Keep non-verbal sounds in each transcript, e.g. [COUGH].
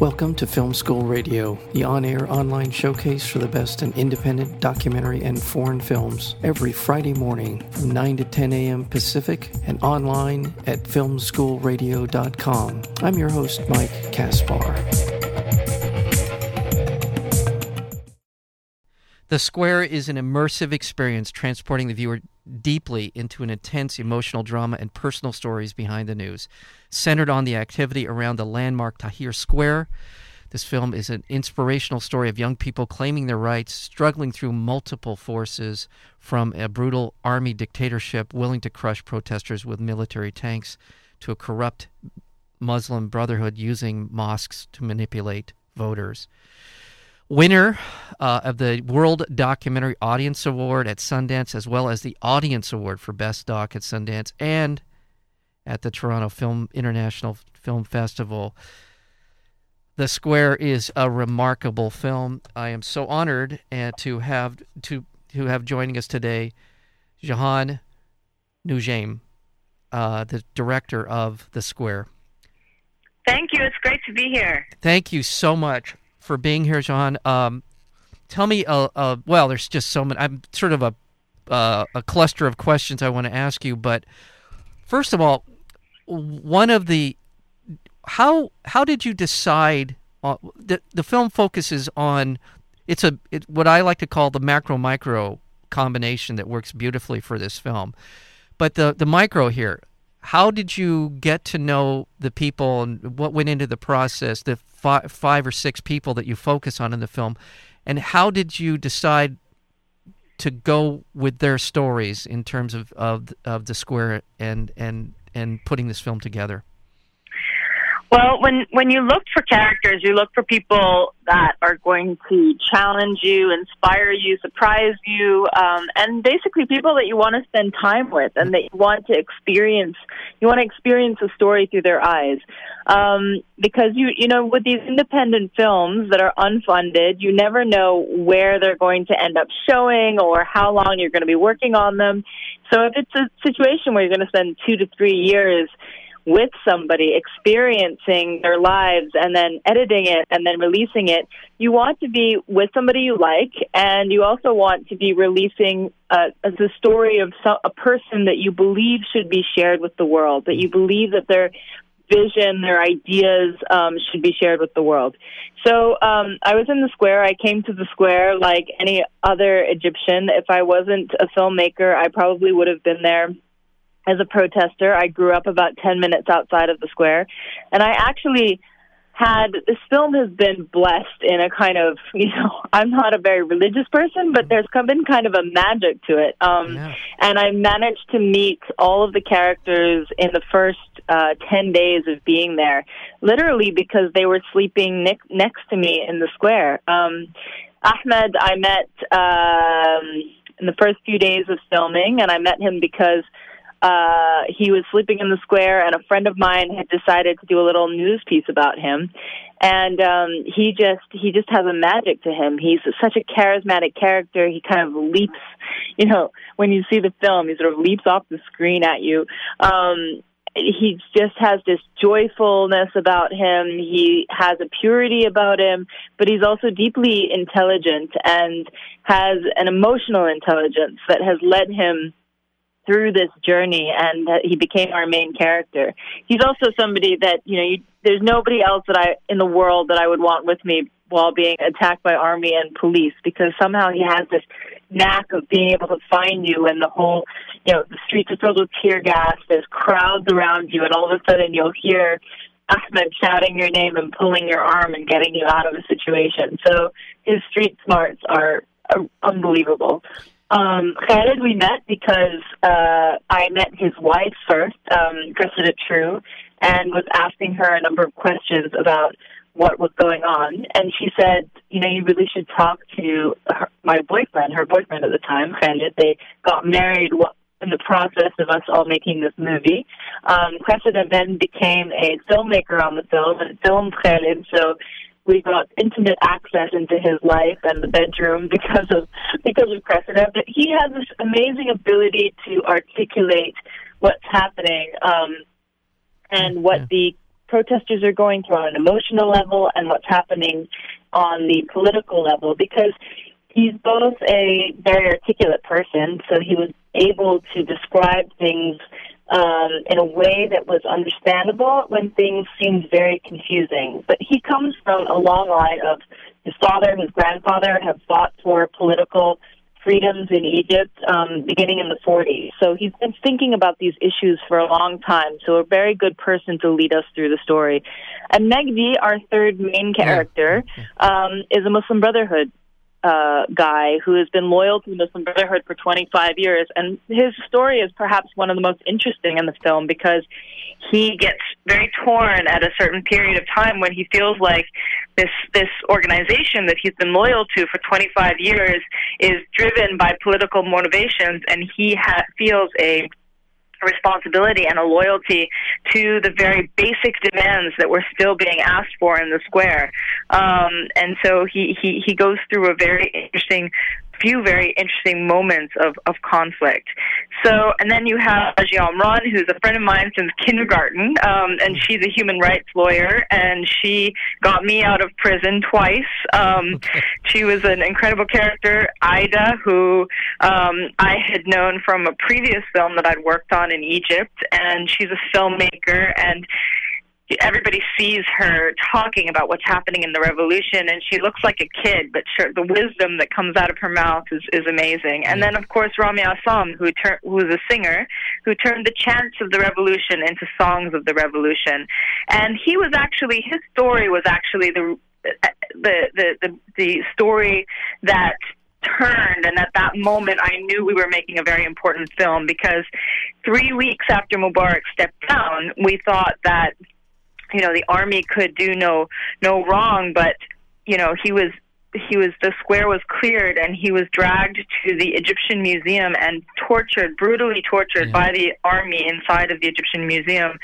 Welcome to Film School Radio, the on air online showcase for the best in independent documentary and foreign films, every Friday morning from 9 to 10 a.m. Pacific and online at filmschoolradio.com. I'm your host, Mike Kaspar. The Square is an immersive experience transporting the viewer deeply into an intense emotional drama and personal stories behind the news. Centered on the activity around the landmark Tahrir Square, this film is an inspirational story of young people claiming their rights, struggling through multiple forces from a brutal army dictatorship willing to crush protesters with military tanks to a corrupt Muslim Brotherhood using mosques to manipulate voters winner uh, of the World Documentary Audience Award at Sundance, as well as the Audience Award for Best Doc at Sundance and at the Toronto Film International Film Festival. The Square is a remarkable film. I am so honored uh, to have to to have joining us today, Jehane Noujaim, uh, the director of The Square. Thank you. It's great to be here. Thank you so much for being here, John. Um, tell me, uh, uh, well, there's just so many. I'm sort of a uh, a cluster of questions I want to ask you, but first of all, one of the how how did you decide? Uh, the the film focuses on it's a it, what I like to call the macro micro combination that works beautifully for this film, but the the micro here how did you get to know the people and what went into the process, the five, five or six people that you focus on in the film, and how did you decide to go with their stories in terms of, of, of the square and, and, and putting this film together? Well, when when you look for characters, you look for people that are going to challenge you, inspire you, surprise you, um, and basically people that you want to spend time with and that you want to experience. You want to experience the story through their eyes, um, because you you know with these independent films that are unfunded, you never know where they're going to end up showing or how long you're going to be working on them. So if it's a situation where you're going to spend two to three years with somebody, experiencing their lives, and then editing it and then releasing it. You want to be with somebody you like, and you also want to be releasing uh, as a story of a person that you believe should be shared with the world, that you believe that their vision, their ideas um, should be shared with the world. So um, I was in the square. I came to the square like any other Egyptian. If I wasn't a filmmaker, I probably would have been there as a protester. I grew up about 10 minutes outside of the square. And I actually had this film has been blessed in a kind of, [LAUGHS] you know, I'm not a very religious person, but there's been kind of a magic to it. Um, yeah. And I managed to meet all of the characters in the first uh, 10 days of being there, literally because they were sleeping ne- next to me in the square. Um, Ahmed, I met um, in the first few days of filming, and I met him because uh, he was sleeping in the square, and a friend of mine had decided to do a little news piece about him. And um, he just he just has a magic to him. He's such a charismatic character. He kind of leaps, [LAUGHS] you know, when you see the film, he sort of leaps off the screen at you. Um, he just has this joyfulness about him. He has a purity about him, but he's also deeply intelligent and has an emotional intelligence that has led him through this journey and he became our main character. He's also somebody that, you know, you, there's nobody else that I in the world that I would want with me while being attacked by army and police because somehow he has this knack of being able to find you and the whole you know the streets are filled with tear gas there's crowds around you and all of a sudden you'll hear Ahmed shouting your name and pulling your arm and getting you out of a situation so his street smarts are, are unbelievable um, Khaled we met because uh, I met his wife first, um, Cressida Trew, and was asking her a number of questions about what was going on. And she said, you know, you really should talk to her, my boyfriend, her boyfriend at the time, Khaled. They got married in the process of us all making this movie. Um, Cressida then became a filmmaker on the film and filmed Khaled. So we got intimate access into his life and the bedroom because of because of Cressida. But he has this amazing ability to articulate what's happening um, and what yeah. the protesters are going through on an emotional level and what's happening on the political level because he's both a very articulate person, so he was able to describe things um, in a way that was understandable when things seemed very confusing. But he comes from a long line of his father, and his grandfather have fought for political freedoms in Egypt um, beginning in the 40s. So he's been thinking about these issues for a long time. So a very good person to lead us through the story. And Megdi, our third main character, um, is a Muslim Brotherhood uh, guy who has been loyal to the Muslim Brotherhood for 25 years, and his story is perhaps one of the most interesting in the film because he gets very torn at a certain period of time when he feels like this this organization that he's been loyal to for 25 years is driven by political motivations, and he ha- feels a responsibility and a loyalty to the very basic demands that were still being asked for in the square. Um, and so he, he, he goes through a very interesting few very interesting moments of, of conflict. So, and then you have Ajia Omran, who's a friend of mine since kindergarten, um, and she's a human rights lawyer, and she got me out of prison twice. Um, she was an incredible character, Ida, who um, I had known from a previous film that I'd worked on in Egypt, and she's a filmmaker, and everybody sees her talking about what's happening in the revolution and she looks like a kid but sure, the wisdom that comes out of her mouth is, is amazing. And then of course Ramy Essam who tur- who is a singer who turned the chants of the revolution into songs of the revolution. And he was actually his story was actually the the the the, the story that turned and at that moment I knew we were making a very important film because 3 weeks after Mubarak stepped down we thought that you know the army could do no no wrong but you know he was he was the square was cleared and he was dragged to the Egyptian museum and tortured brutally tortured by the army inside of the Egyptian museum.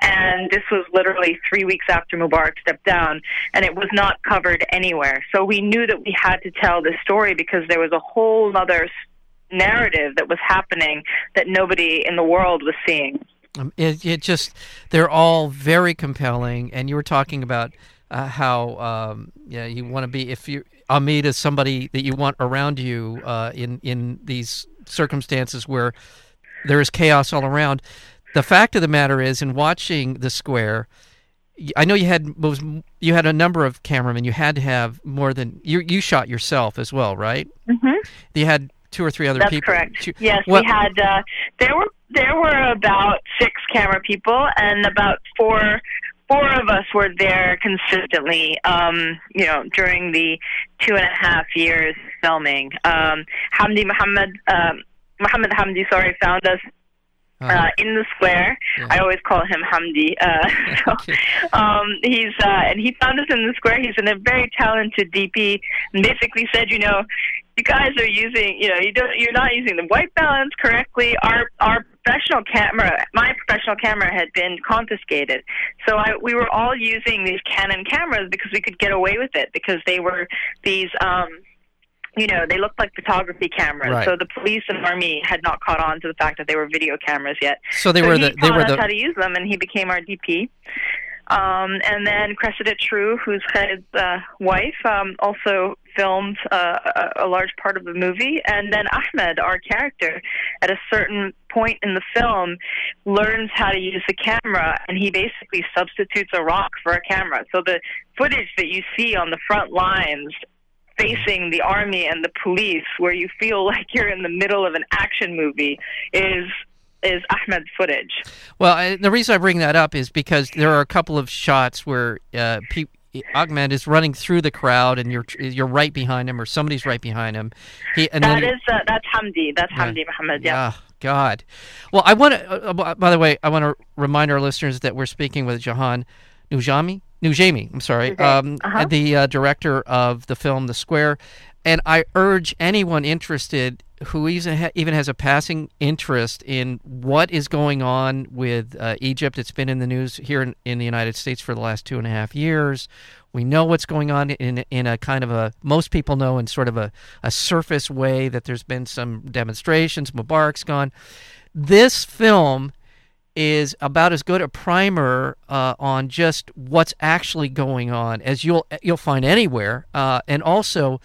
And this was literally 3 weeks after Mubarak stepped down and it was not covered anywhere. So we knew that we had to tell this story because there was a whole other narrative that was happening that nobody in the world was seeing um, it, it just they're all very compelling, and you were talking about uh, how um, yeah you want to be if you Ahmed is somebody that you want around you uh, in in these circumstances where there is chaos all around. The fact of the matter is, in watching the square, I know you had was you had a number of cameramen. You had to have more than you. You shot yourself as well, right? Mm-hmm. You had two or three other That's people. That's correct. Two, yes, what, we had. Uh, there were there were about six camera people, and about four four of us were there consistently. Um, you know, during the two and a half years filming. Um, Hamdi Muhammad. Um, Muhammad Hamdi, sorry, found us uh, uh, in the square. Yeah. I always call him Hamdi. Uh, [LAUGHS] so, [LAUGHS] um, he's uh, and he found us in the square. He's a very talented DP, and basically said, you know, you guys are using, you know, you don't, you're not using the white balance correctly. Our our professional camera, my professional camera had been confiscated. So I, we were all using these Canon cameras because we could get away with it because they were these. um you know, they looked like photography cameras. Right. So the police and army had not caught on to the fact that they were video cameras yet. So they so were the they were the how to use them, and he became our DP. Um, and then Cressida Trew, who's his uh, wife, um, also filmed uh, a, a large part of the movie. And then Ahmed, our character, at a certain point in the film, learns how to use the camera, and he basically substitutes a rock for a camera. So the footage that you see on the front lines facing the army and the police, where you feel [LAUGHS] like you're in the middle of an action movie, is is Ahmed's footage. Well, I, the reason I bring that up is because there are a couple of shots where uh, pe- Ahmed is running through the crowd, and you're you're right behind him, or somebody's right behind him. He, and that then, is, uh, that's Hamdi. That's yeah, Hamdi Mohammed. Yeah. Oh, God. Well, I want to. Uh, uh by the way, I want to remind our listeners that we're speaking with Jehane Nujami. Nujami, I'm sorry, um, uh-huh. the uh, director of the film The Square, and I urge anyone interested who even has a passing interest in what is going on with uh, Egypt. It's been in the news here in, in, the United States for the last two and a half years. We know what's going on in in a kind of a most people know in sort of a, a surface way that there's been some demonstrations. Mubarak's gone. This film is about as good a primer uh, on just what's actually going on as you'll you'll find anywhere, uh, and also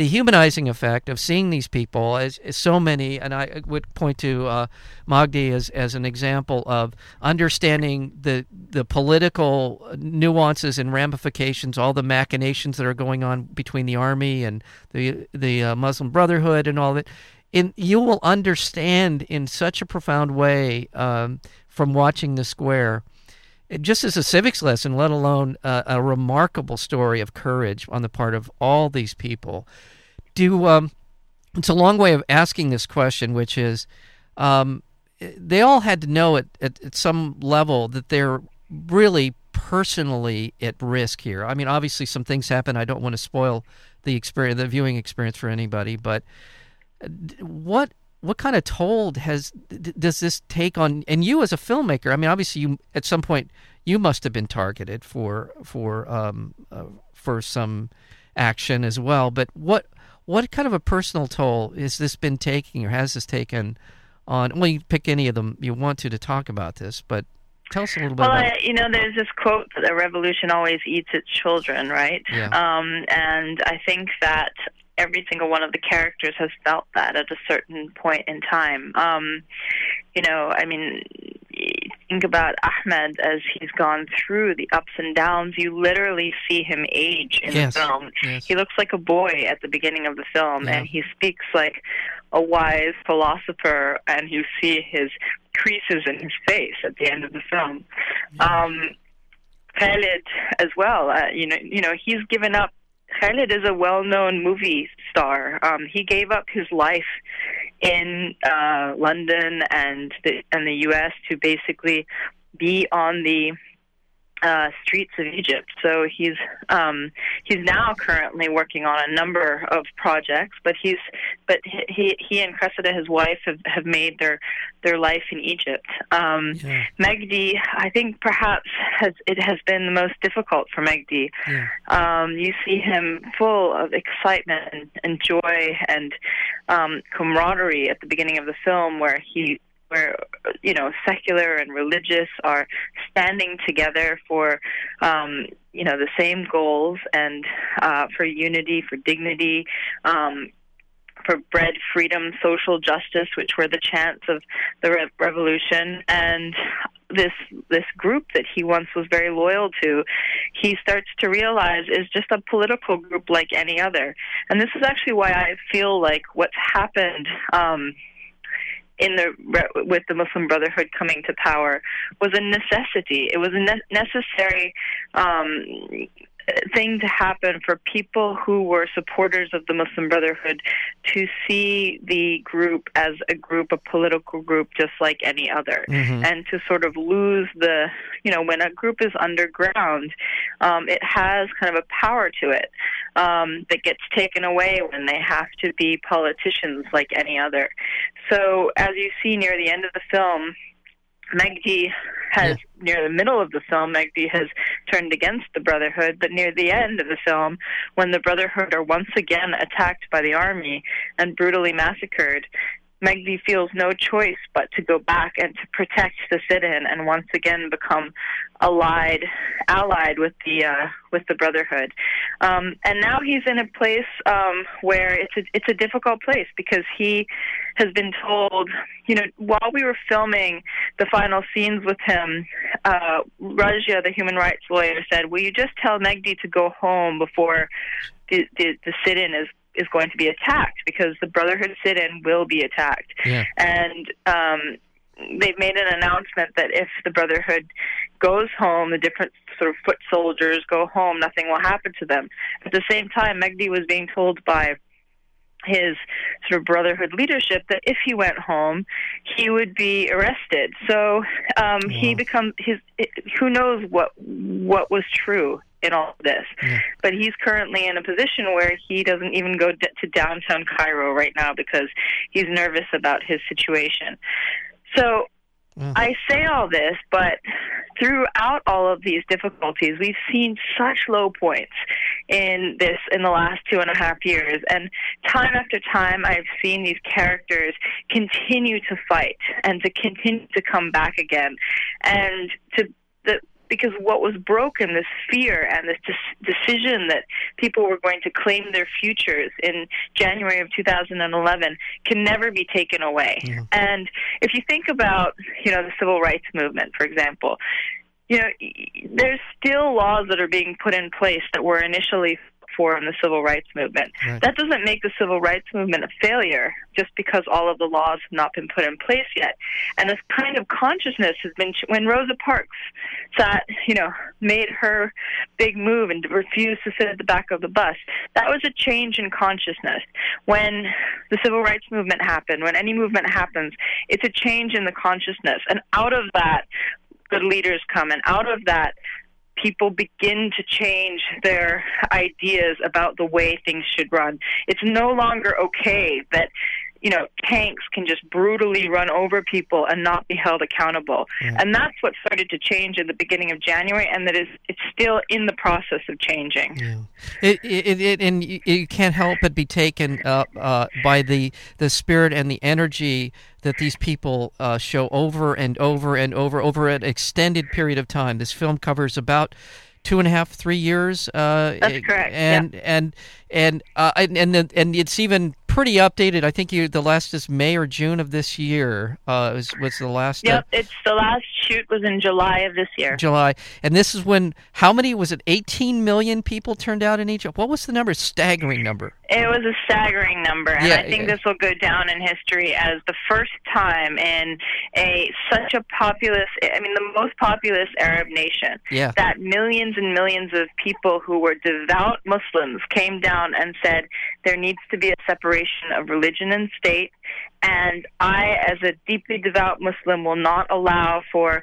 the humanizing effect of seeing these people as, as so many, and I would point to uh, Magdi as, as an example of understanding the the political nuances and ramifications, all the machinations that are going on between the army and the the uh, Muslim Brotherhood and all that. In you will understand in such a profound way um, from watching the square just as a civics lesson, let alone uh, a remarkable story of courage on the part of all these people. Do um, it's a long way of asking this question, which is, um, they all had to know at, at, at some level that they're really personally at risk here. I mean, obviously, some things happen. I don't want to spoil the experience, the viewing experience for anybody, but uh, what what kind of toll has does this take on and you as a filmmaker i mean obviously you at some point you must have been targeted for for um, uh, for some action as well but what what kind of a personal toll has this been taking or has this taken on well you pick any of them you want to to talk about this but tell us a little bit well, about you know, there's this quote that a revolution always eats its children, right? Yeah. Um, and I think that every single one of the characters has felt that at a certain point in time. Um, you know, I mean, think about Ahmed as he's gone through the ups and downs. You literally see him age in Yes. the film. Yes. He looks like a boy at the beginning of the film, Yeah. and he speaks like a wise philosopher, and you see his creases in his face at the end of the film. Um, Khalid as well. Uh, you know, you know, he's given up. Khalid is a well-known movie star. Um, he gave up his life in uh, London and the and the U.S. to basically be on the uh, streets of Egypt. So he's um, he's now currently working on a number of projects, but he's but he he and Cressida, his wife, have, have made their their life in Egypt. Um, Yeah. Megdi, I think perhaps has it has been the most difficult for Megdi. Yeah. Um, you see him full of excitement and, and joy and um, camaraderie at the beginning of the film, where he where you know secular and religious are standing together for um, you know the same goals and uh, for unity, for dignity. Um, for bread, freedom, social justice, which were the chants of the re- revolution, and this this group that he once was very loyal to, he starts to realize is just a political group like any other. And this is actually why I feel like what's happened. Um, in the with the Muslim Brotherhood coming to power was a necessity. It was a ne- necessary um, thing to happen for people who were supporters of the Muslim Brotherhood to see the group as a group, a political group, just like any other, Mhm. and to sort of lose the, you know, when a group is underground, um, it has kind of a power to it um, that gets taken away when they have to be politicians like any other. So, as you see near the end of the film, Megdi has, near the middle of the film, Megdi has turned against the Brotherhood, but near the end of the film, when the Brotherhood are once again attacked by the army and brutally massacred, Megdi feels no choice but to go back and to protect the sit-in and once again become allied, allied with the uh, with the Brotherhood. Um, and now he's in a place um, where it's a, it's a difficult place because he has been told, you know, while we were filming the final scenes with him, uh, Ragia, the human rights lawyer, said, "Will you just tell Megdi to go home before the the, the sit-in is is going to be attacked because the Brotherhood sit-in will be attacked." Yeah. And um, they've made an announcement that if the Brotherhood goes home, the different sort of foot soldiers go home, nothing will happen to them. At the same time, Megdi was being told by his sort of brotherhood leadership that if he went home, he would be arrested. So um, he Wow. becomes his. Who knows what what was true in all this? Yeah. But he's currently in a position where he doesn't even go d- to downtown Cairo right now because he's nervous about his situation. So I say all this, but throughout all of these difficulties, we've seen such low points in this in the last two and a half years, and time after time, I've seen these characters continue to fight and to continue to come back again, and to because what was broken, this fear and this de- decision that people were going to claim their futures in January of 2011 can never be taken away. Yeah. And if you think about, you know, the civil rights movement, for example, you know, there's still laws that are being put in place that were initially for in the civil rights movement. Right. That doesn't make the civil rights movement a failure just because all of the laws have not been put in place yet. And this kind of consciousness has been when Rosa Parks sat, you know, made her big move and refused to sit at the back of the bus. That was a change in consciousness. When the civil rights movement happened, when any movement happens, it's a change in the consciousness. And out of that, good leaders come, and out of that, people begin to change their ideas about the way things should run. It's no longer okay that you know, tanks can just brutally run over people and not be held accountable. Yeah. And that's what started to change in the beginning of January, and that is it's still in the process of changing. Yeah. It, it, it, and you can't help but be taken up uh, by the the spirit and the energy that these people uh, show over and over and over over an extended period of time. This film covers about two and a half, three years. Uh, That's correct. And yeah. and and uh, and and, and it's even pretty updated. I think you the last is May or June of this year. Uh, was was the last? Yep, uh, it's the last shoot was in July of this year. July, and this is when how many was it? Eighteen million people turned out in Egypt. What was the number? Staggering number. It was a staggering number, and yeah, I think yeah. this will go down in history as the first time in a such a populous. I mean, the most populous Arab nation. Yeah. That millions and millions of people who were devout Muslims came down and said there needs to be a separation of religion and state. And I, as a deeply devout Muslim, will not allow for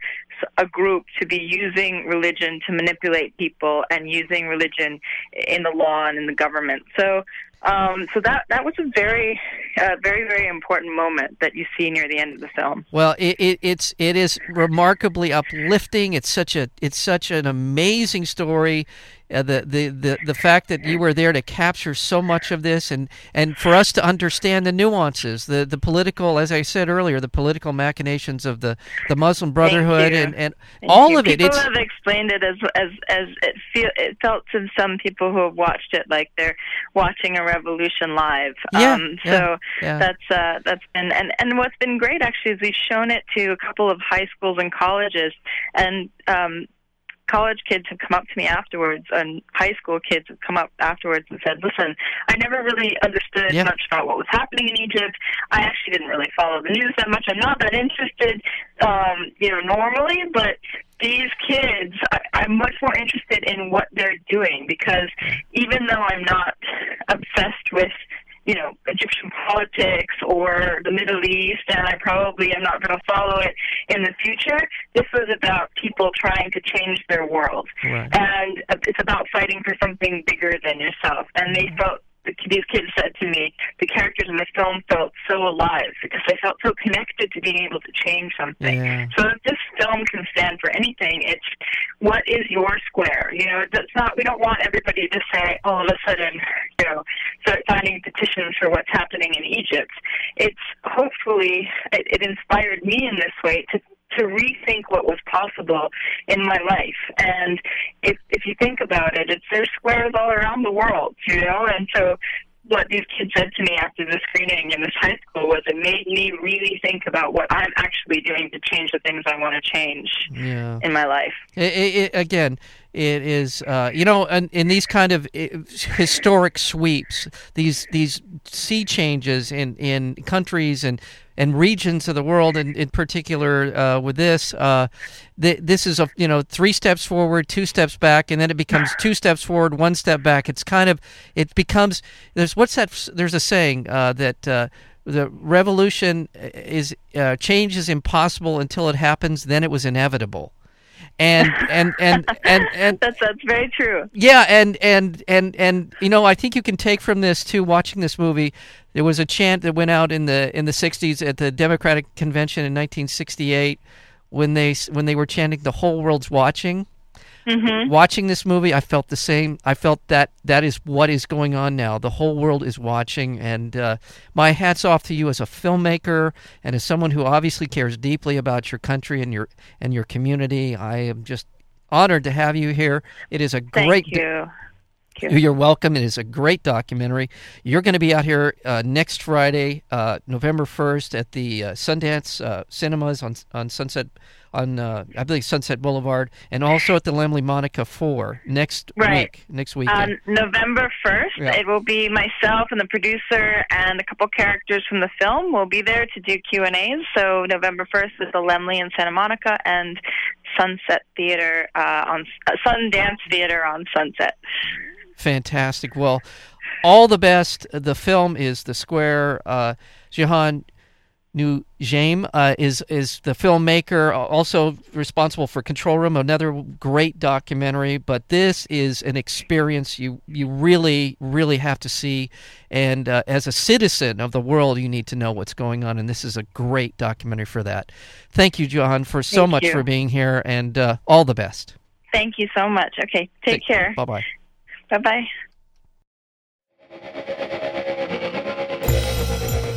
a group to be using religion to manipulate people and using religion in the law and in the government. So um, so that that was a very, uh, very, very important moment that you see near the end of the film. Well, it, it, it's it is remarkably uplifting. It's such a it's such an amazing story. Uh, the, the the the fact that you were there to capture so much of this and and for us to understand the nuances the the political as i said earlier the political machinations of the the muslim brotherhood and and all you. of it people have explained it as as as it feel it felt to some people who have watched it like they're watching a revolution live yeah, um yeah, so yeah. that's uh that's been and and what's been great actually is we've shown it to a couple of high schools and colleges and um college kids have come up to me afterwards, and high school kids have come up afterwards and said, "Listen, I never really understood yeah. much about what was happening in Egypt. I actually didn't really follow the news that much. I'm not that interested, um, you know, normally, but." These kids, I, I'm much more interested in what they're doing because even though I'm not obsessed with you know, Egyptian politics or the Middle East, and I probably am not going to follow it in the future. This was about people trying to change their world. Right. And it's about fighting for something bigger than yourself. And they mm-hmm. felt these kids said to me, the characters in the film felt so alive because they felt so connected to being able to change something. Yeah. So if this film can stand for anything, it's what is your square? You know, that's not. We don't want everybody to say all of a sudden, you know, start signing petitions for what's happening in Egypt. It's hopefully it, it inspired me in this way to to rethink what was possible in my life. And if if you think about it, it's there's squares all around the world, you know, and so what these kids said to me after the screening in this high school was it made me really think about what I'm actually doing to change the things I want to change yeah. in my life. It, it, again, it is uh, you know in, in, these kind of eh, historic sweeps, these these sea changes in in countries and and regions of the world, and in particular uh, with this, uh, th- this is a you know three steps forward, two steps back, and then it becomes two steps forward, one step back. It's kind of it becomes there's what's that? There's a saying uh, that uh, the revolution is uh, change is impossible until it happens. Then it was inevitable and and and and, and [LAUGHS] that's that's very true. Yeah, and and and and you know, I think you can take from this too. Watching this movie, there was a chant that went out in the in the '60s at the Democratic Convention in 1968. when they when they were chanting "the whole world's watching." Mm-hmm. Watching this movie, I felt the same. I felt that that is what is going on now. The whole world is watching, and uh, my hats off to you as a filmmaker and as someone who obviously cares deeply about your country and your and your community. I am just honored to have you here. It is a Thank great. you. Thank you. You're welcome. It is a great documentary. You're going to be out here uh, next Friday, uh, November 1st, at the uh, Sundance uh, Cinemas on on Sunset on uh, I believe Sunset Boulevard, and also at the Laemmle Monica Four next Right. week, next weekend. On November 1st, Yeah. it will be myself and the producer and a couple characters from the film will be there to do Q&As. So November 1st is the Laemmle in Santa Monica and Sunset Theater uh, on uh, Sundance Theater on Sunset. Fantastic. Well, all the best. The film is The Square. Uh, Jehane New James uh, is is the filmmaker, uh, also responsible for Control Room, another great documentary. But this is an experience you you really really have to see, and uh, as a citizen of the world, you need to know what's going on. And this is a great documentary for that. Thank you, John, for so Thank much you. for being here, and uh, all the best. Thank you so much. Okay, take care. Bye bye. Bye-bye.